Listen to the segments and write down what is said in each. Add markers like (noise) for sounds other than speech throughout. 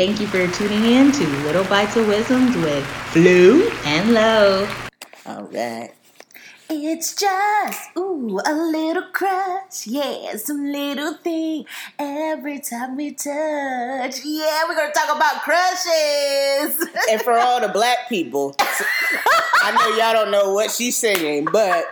Thank you for tuning in to Little Bites of Wisdoms with Flo and Low. All right. It's just, ooh, a little crush. Yeah, some little thing every time we touch. Yeah, we're going to talk about crushes. (laughs) And for all the black people, I know y'all don't know what she's singing, but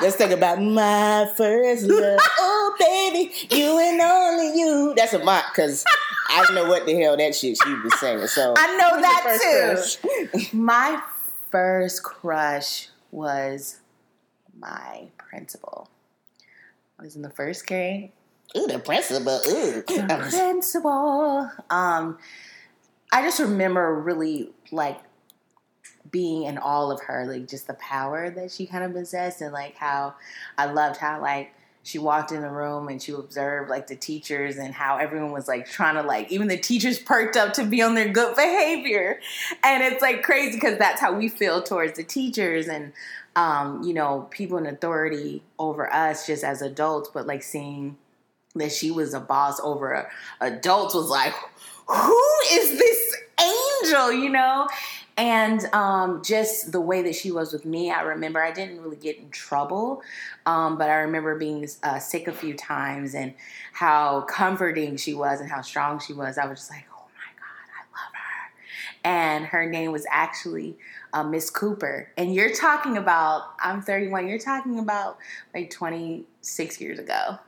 let's talk about my first love. (laughs) Oh, baby, you and only you. That's a mock because I don't know what the hell that shit she was saying. So I know that first too. crush? My first crush was my principal. I was in the first grade. Ooh, the principal. Ooh. The principal. Um, I just remember really like being in all of her, like just the power that she kind of possessed, and like how I loved how like she walked in the room and she observed like the teachers and how everyone was like trying to like even the teachers perked up to be on their good behavior, and it's like crazy because that's how we feel towards the teachers and um, you know people in authority over us just as adults, but like seeing that she was a boss over adults was like, who is this angel, you know? And um, just the way that she was with me, I remember I didn't really get in trouble, um, but I remember being uh, sick a few times and how comforting she was and how strong she was. I was just like, oh my God, I love her. And her name was actually uh, Miss Cooper. And you're talking about, I'm 31, you're talking about like 26 years ago.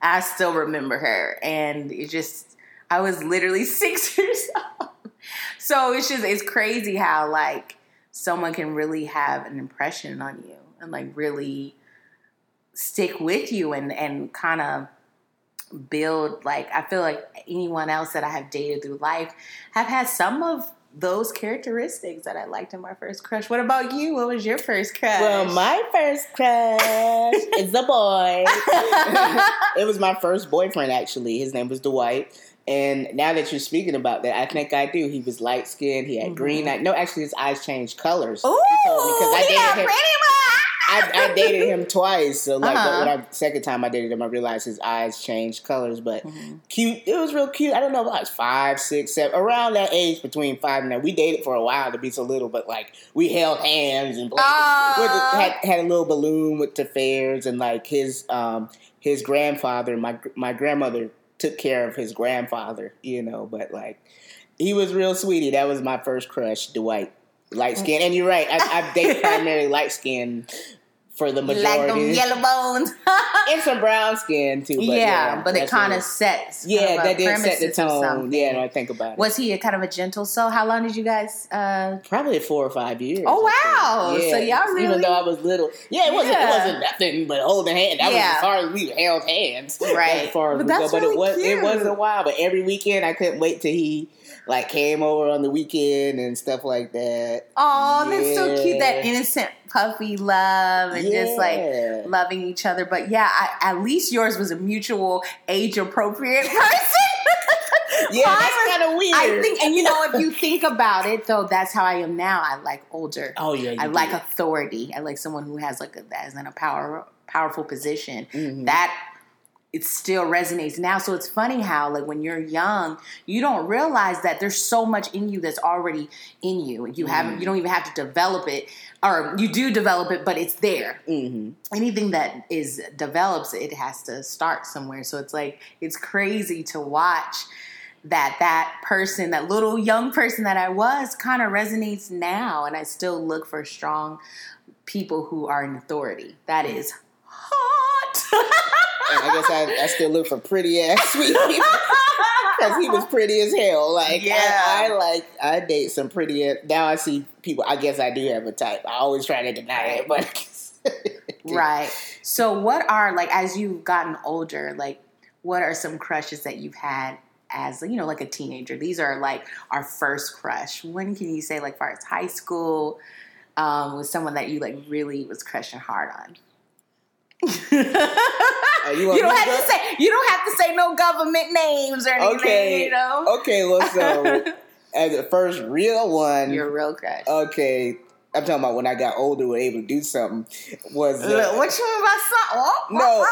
I still remember her, and it just I was literally (laughs) six years old. So it's just it's crazy how like someone can really have an impression on you and like really stick with you and and kind of build like I feel like anyone else that I have dated through life have had some of those characteristics that I liked in my first crush. What about you? What was your first crush? Well, my first crush is a boy. (laughs) it was my first boyfriend, actually. His name was Dwight. And now that you're speaking about that, I think I do. He was light skinned. He had green eyes. No, actually, his eyes changed colors. Ooh, because I yeah, dated him. I. I dated him twice. So like, Uh-huh. but when I second time I dated him, I realized his eyes changed colors. But Mhm. cute. It was real cute. I don't know if I was five, six, seven, around that age between five and nine. We dated for a while to be so little, but like we held hands and played. with the, Aw. had, had a little balloon with the fairs and like his um his grandfather my my grandmother took care of his grandfather you know but like he was real sweetie. That was my first crush dwight. Light skin. And you're right i, I date (laughs) primarily light skin for the majority. like them yellow bones. (laughs) and some brown skin too but yeah, but it kind of sets. kind yeah of that did set the tone yeah no, i think about it Was he a kind of a gentle soul? How long did you guys? uh Probably four or five years. Oh, wow. So y'all really- even though I was little, yeah, it wasn't Yeah. it wasn't nothing but holding hand. That Yeah. was as far as we held hands, Right. As far as But we go. that's But it was it was a while. But every weekend, I couldn't wait till he like came over on the weekend and stuff like that. Oh, that's so cute. That innocent puppy love and just like loving each other. But yeah, I, at least yours was a mutual age appropriate (laughs) person. Yeah, Mine that's kind of weird. I think, and you know, if you think about it, though, that's how I am now. I like older. Oh yeah, I like authority. I like someone who has like a, that is in a power powerful position. Mhm. That it still resonates now. So it's funny how like when you're young, you don't realize that there's so much in you that's already in you. You haven't you don't even have to develop it. Or you do develop it, but it's there. Mhm. Anything that is develops, it has to start somewhere. So it's like it's crazy to watch that that person, that little young person that I was, kind of resonates now, and I still look for strong people who are in authority. That is hot. (laughs) I guess I, I still look for pretty ass (laughs) sweet people. Because he was pretty as hell. Like Yeah. I, I like I date some pretty. Now I see people. I guess I do have a type. I always try to deny it, but (laughs) right. So, what are like as you've gotten older? Like, what are some crushes that you've had as you know, like a teenager? These are like our first crush. When can you say, like, far as high school, um, with someone that you like really was crushing hard on? (laughs) You you, don't have to to say you don't have to say no government names or anything. Okay. You know, Okay, well, so (laughs) as the first real one, your real crush. okay, I'm talking about when I got older, were able to do something. Was uh, Look, what you mean by something? No.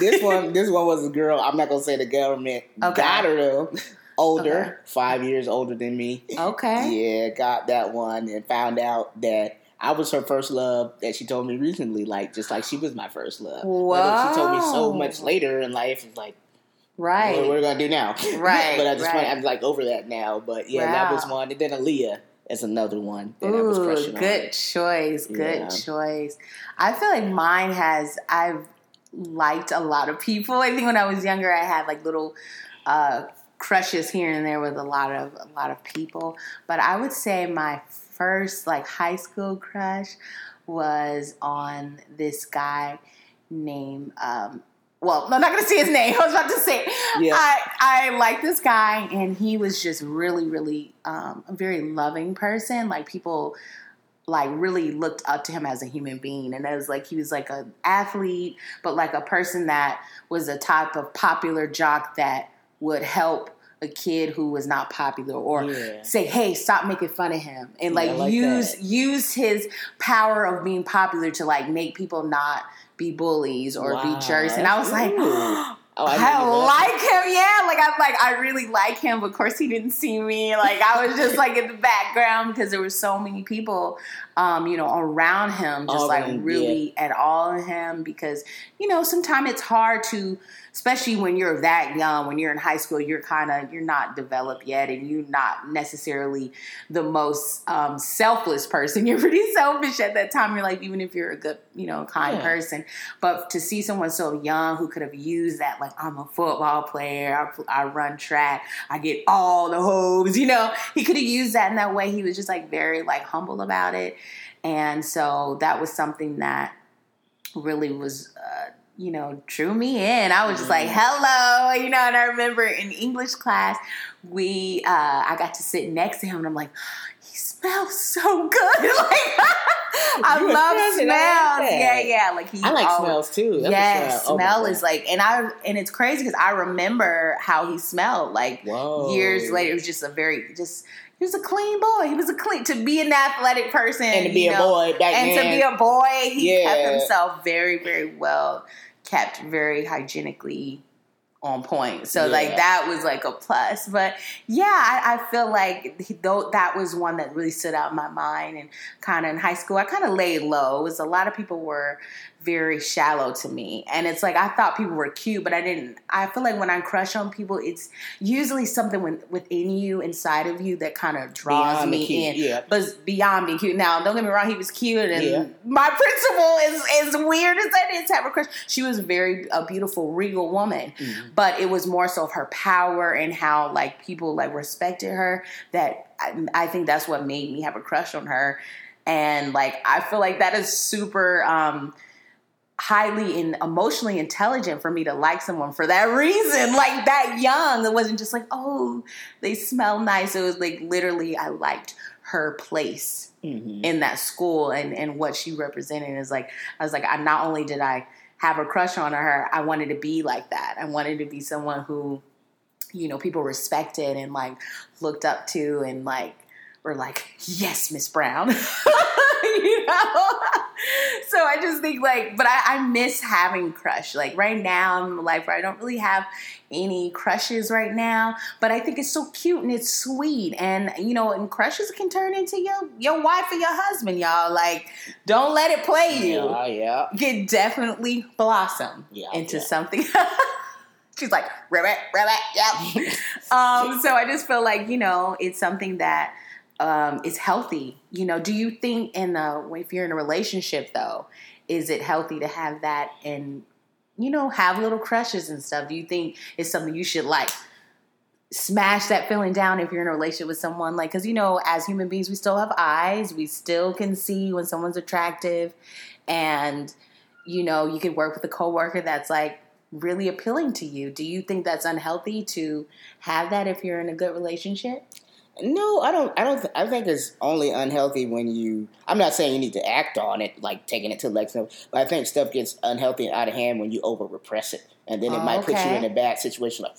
this one? (laughs) This one was a girl. I'm not gonna say the government Okay. got her though, older, Okay. five years older than me. Okay. (laughs) Yeah, got that one and found out that I was her first love that she told me recently, like just like she was my first love. Then she told me so much later in life, it's like, Right. what, what are we gonna do now? (laughs) Right, but I just right. I'm like over that now. But yeah, that was one. And then Aaliyah is another one that I was Ooh, crushing good on. choice. Good Yeah. choice. I feel like mine has. I've liked a lot of people. I think when I was younger, I had like little uh, crushes here and there with a lot of a lot of people. But I would say my first like high school crush was on this guy named. Um, well, I'm not gonna say his name. (laughs) I was about to say. Yeah. I I like this guy, and he was just really, really um, a very loving person. Like people like really looked up to him as a human being and it was like he was like an athlete but like a person that was a type of popular jock that would help a kid who was not popular or Yeah. say hey stop making fun of him and Yeah, like, I like use that. use his power of being popular to like make people not be bullies or Wow, be jerks and i was like (gasps) Oh, I, that. like him, yeah. Like I'm like I really like him, but of course he didn't see me. Like I was just like in the background because there were so many people, um, you know, around him, just like really at all of him. Because you know, sometimes it's hard to, especially when you're that young, when you're in high school, you're kind of you're not developed yet, and you're not necessarily the most um, selfless person. (laughs) You're pretty selfish at that time. You're like, even if you're a good, you know, kind Yeah. person, but to see someone so young who could have used that, like I'm a football player, I, I run track, I get all the hopes, (laughs) you know, he could have used that in that way. He was just like very like humble about it, and so that was something that really was. You know, drew me in. I was just like, hello, you know, and I remember in English class, we, uh, I got to sit next to him and I'm like, he smells so good. (laughs) like, I You love I smells. like yeah, yeah. Like he I like always- smells too. That's Yes, what's up. Oh, smell is like, and I and it's crazy because I remember how he smelled. Like Whoa. years later, it was just a very just. He was a clean boy. He was a clean to be an athletic person and to be a know, boy back and then. to be a boy, he kept himself very, very well kept, very hygienically on point. So Yeah. like that was like a plus. But yeah, I, I feel like he- though that was one that really stood out in my mind. And kind of in high school, I kind of laid low. It was a lot of people were very shallow to me, and it's like I thought people were cute, but I didn't. I feel like when I crush on people, it's usually something when, within you, inside of you, that kind of draws Beyond me in yeah. but beyond being cute. Now, don't get me wrong, he was cute, and Yeah. my principal is as weird as that is to have a crush. She was very a beautiful, regal woman, Mm-hmm. but it was more so of her power and how like people like respected her. That I, I think that's what made me have a crush on her, and like I feel like that is super. um highly and emotionally intelligent for me to like someone for that reason. (laughs) Like that young it wasn't just like oh they smell nice. It was like literally i liked her place Mhm. in that school and and what she represented. Is like I was like I not only did I have a crush on her I wanted to be like that. I wanted to be someone who you know people respected and like looked up to and like were like yes Miss Brown. (laughs) You know I just think like but I, I miss having crush. Like right now I'm in a life where I don't really have any crushes right now but I think it's so cute and it's sweet. And you know and crushes can turn into your your wife or your husband y'all. Like don't let it play you. Yeah, yeah. can definitely blossom Yeah, into yeah. something. (laughs) She's like ribbit ribbit yep. (laughs) Um so I just feel like you know it's something that um, is healthy. You know, do you think in a if you're in a relationship though, is it healthy to have that and you know have little crushes and stuff? Do you think it's something you should like smash that feeling down if you're in a relationship with someone? Like, because you know, as human beings, we still have eyes. We still can see when someone's attractive, and you know, you could work with a coworker that's like really appealing to you. Do you think that's unhealthy to have that if you're in a good relationship? No, I don't. I don't. Th- I think it's only unhealthy when you. I'm not saying you need to act on it, like taking it to the next level. But I think stuff gets unhealthy and out of hand when you over repress it, and then it Oh, might put you in a bad situation. Like,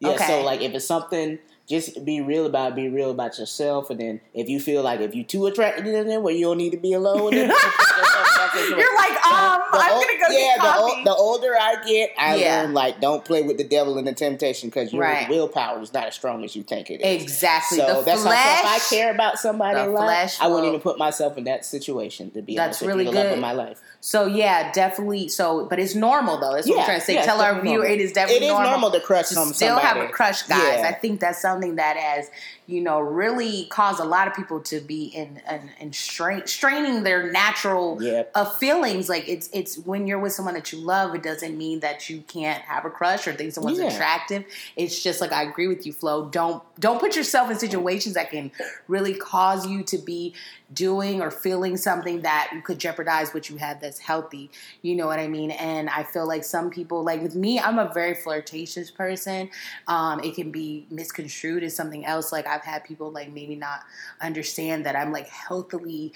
yeah. Okay. So like, if it's something, just be real about. it, Be real about yourself, and then if you feel like if you're too attracted to them, where you don't need to be alone (laughs) (laughs) with them, put yourself situation. You're like, um, The I'm ol- gonna go yeah, the, the older I get, I Yeah. learn like don't play with the devil and the temptation because your Right. willpower is not as strong as you think it is. exactly. So the that's flesh. how if I care about somebody in life, I wouldn't even put myself in that situation to be That's honest really the love good. of my life. So yeah, definitely. So, but it's normal though. That's what I'm trying to say. yeah, Tell our viewer normal. it is definitely It is normal to crush to still have a crush, guys. Yeah. I think that's something that has you know really caused a lot of people to be in in, in strain, straining their natural Yep. uh, feelings. Like it's it's when you're with someone that you love, it doesn't mean that you can't have a crush or think someone's Yeah. attractive. It's just like I agree with you, Flo. Don't don't put yourself in situations that can really cause you to be doing or feeling something that could jeopardize what you have that's healthy. You know what I mean? And I feel like some people, like with me, I'm a very flirtatious person. Um, it can be misconstrued as something else. Like I've had people like maybe not understand that I'm like healthily.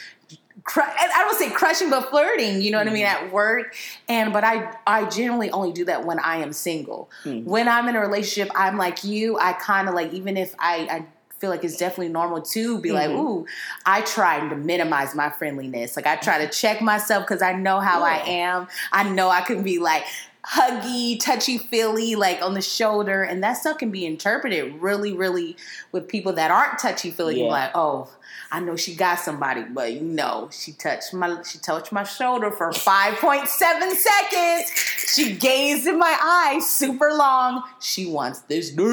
I don't say crushing, but flirting. You know what I mean at work, and but I I generally only do that when I am single. Hmm. When I'm in a relationship, I'm like you. I kind of like even if I, I feel like it's definitely normal to be like, Mhm. ooh, I try to minimize my friendliness. Like I try to check myself because I know how I am. I know I can be like huggy, touchy feely, like on the shoulder, and that stuff can be interpreted really, really with people that aren't touchy feely. Yeah. Like, oh. I know she got somebody, but you know, she touched my she touched my shoulder for 5.7 seconds. She gazed in my eyes super long. She wants this dude.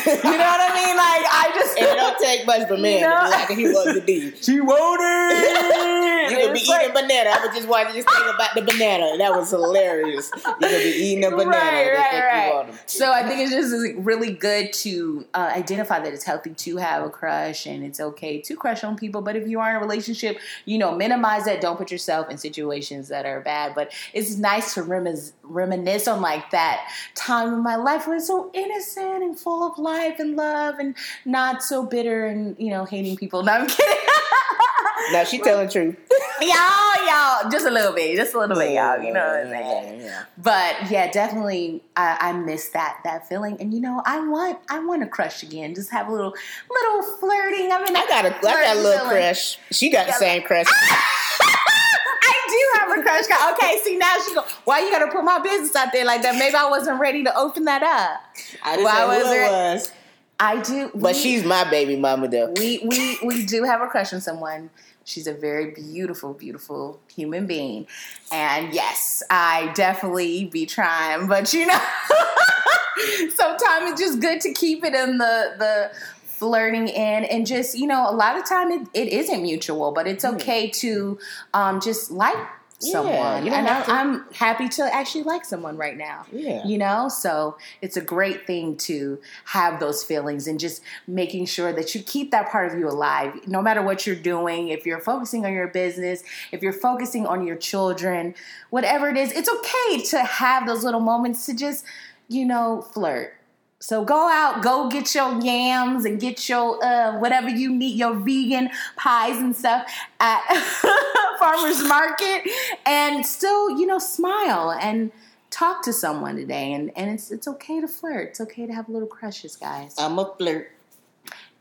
(laughs) You know what I mean? Like I just And it don't take much for men to be (laughs) like he was the dude. (laughs) she wanted You could be It's eating like- banana. I was just watching this thing about the banana. That was hilarious. You could be eating a banana. Right, right, right. you want 'em. So I think it's just really good to uh, identify that it's healthy to have a crush and it's okay to crush on people. But if you are in a relationship, you know, minimize that. Don't put yourself in situations that are bad. But it's nice to reminisce, reminisce on like that time in my life where it's so innocent and full of life and love and not so bitter and you know hating people. No, I'm kidding. (laughs) Now she telling truth. Y'all, y'all, just a little bit, just a little bit, y'all. You know what I'm saying? Yeah, yeah. But yeah, definitely, I, I miss that that feeling. And you know, I want I want to crush again. Just have a little little flirting. I mean, I got a, I got a little crush. She got the same crush. (laughs) I do have a crush. Okay, see now she go. Why you got to put my business out there like that? Maybe I wasn't ready to open that up. I didn't was it there- was, I do, but we- she's my baby mama though. we we we do have a crush on someone. She's a very beautiful, beautiful human being, and yes, I definitely be trying. But you know, (laughs) sometimes it's just good to keep it in the the flirting in and just you know a lot of time it, it isn't mutual but it's okay to um just like Yeah, someone. You don't and I, i'm happy to actually like someone right now Yeah. you know? So it's a great thing to have those feelings and just making sure that you keep that part of you alive. No matter what you're doing if you're focusing on your business if you're focusing on your children whatever it is it's okay to have those little moments to just you know flirt. So go out, go get your yams and get your uh, whatever you need, your vegan pies and stuff at (laughs) farmers market, and still, you know, smile and talk to someone today. And and it's it's okay to flirt. It's okay to have little crushes, guys. I'm a flirt.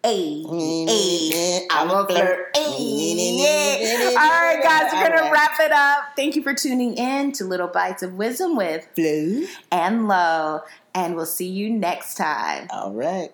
Hey, Mm, hey, I'm a flirt. Hey. All right, guys, we're gonna All right. wrap it up. Thank you for tuning in to Little Bites of Wisdom with Flo. and Low, and we'll see you next time. All right.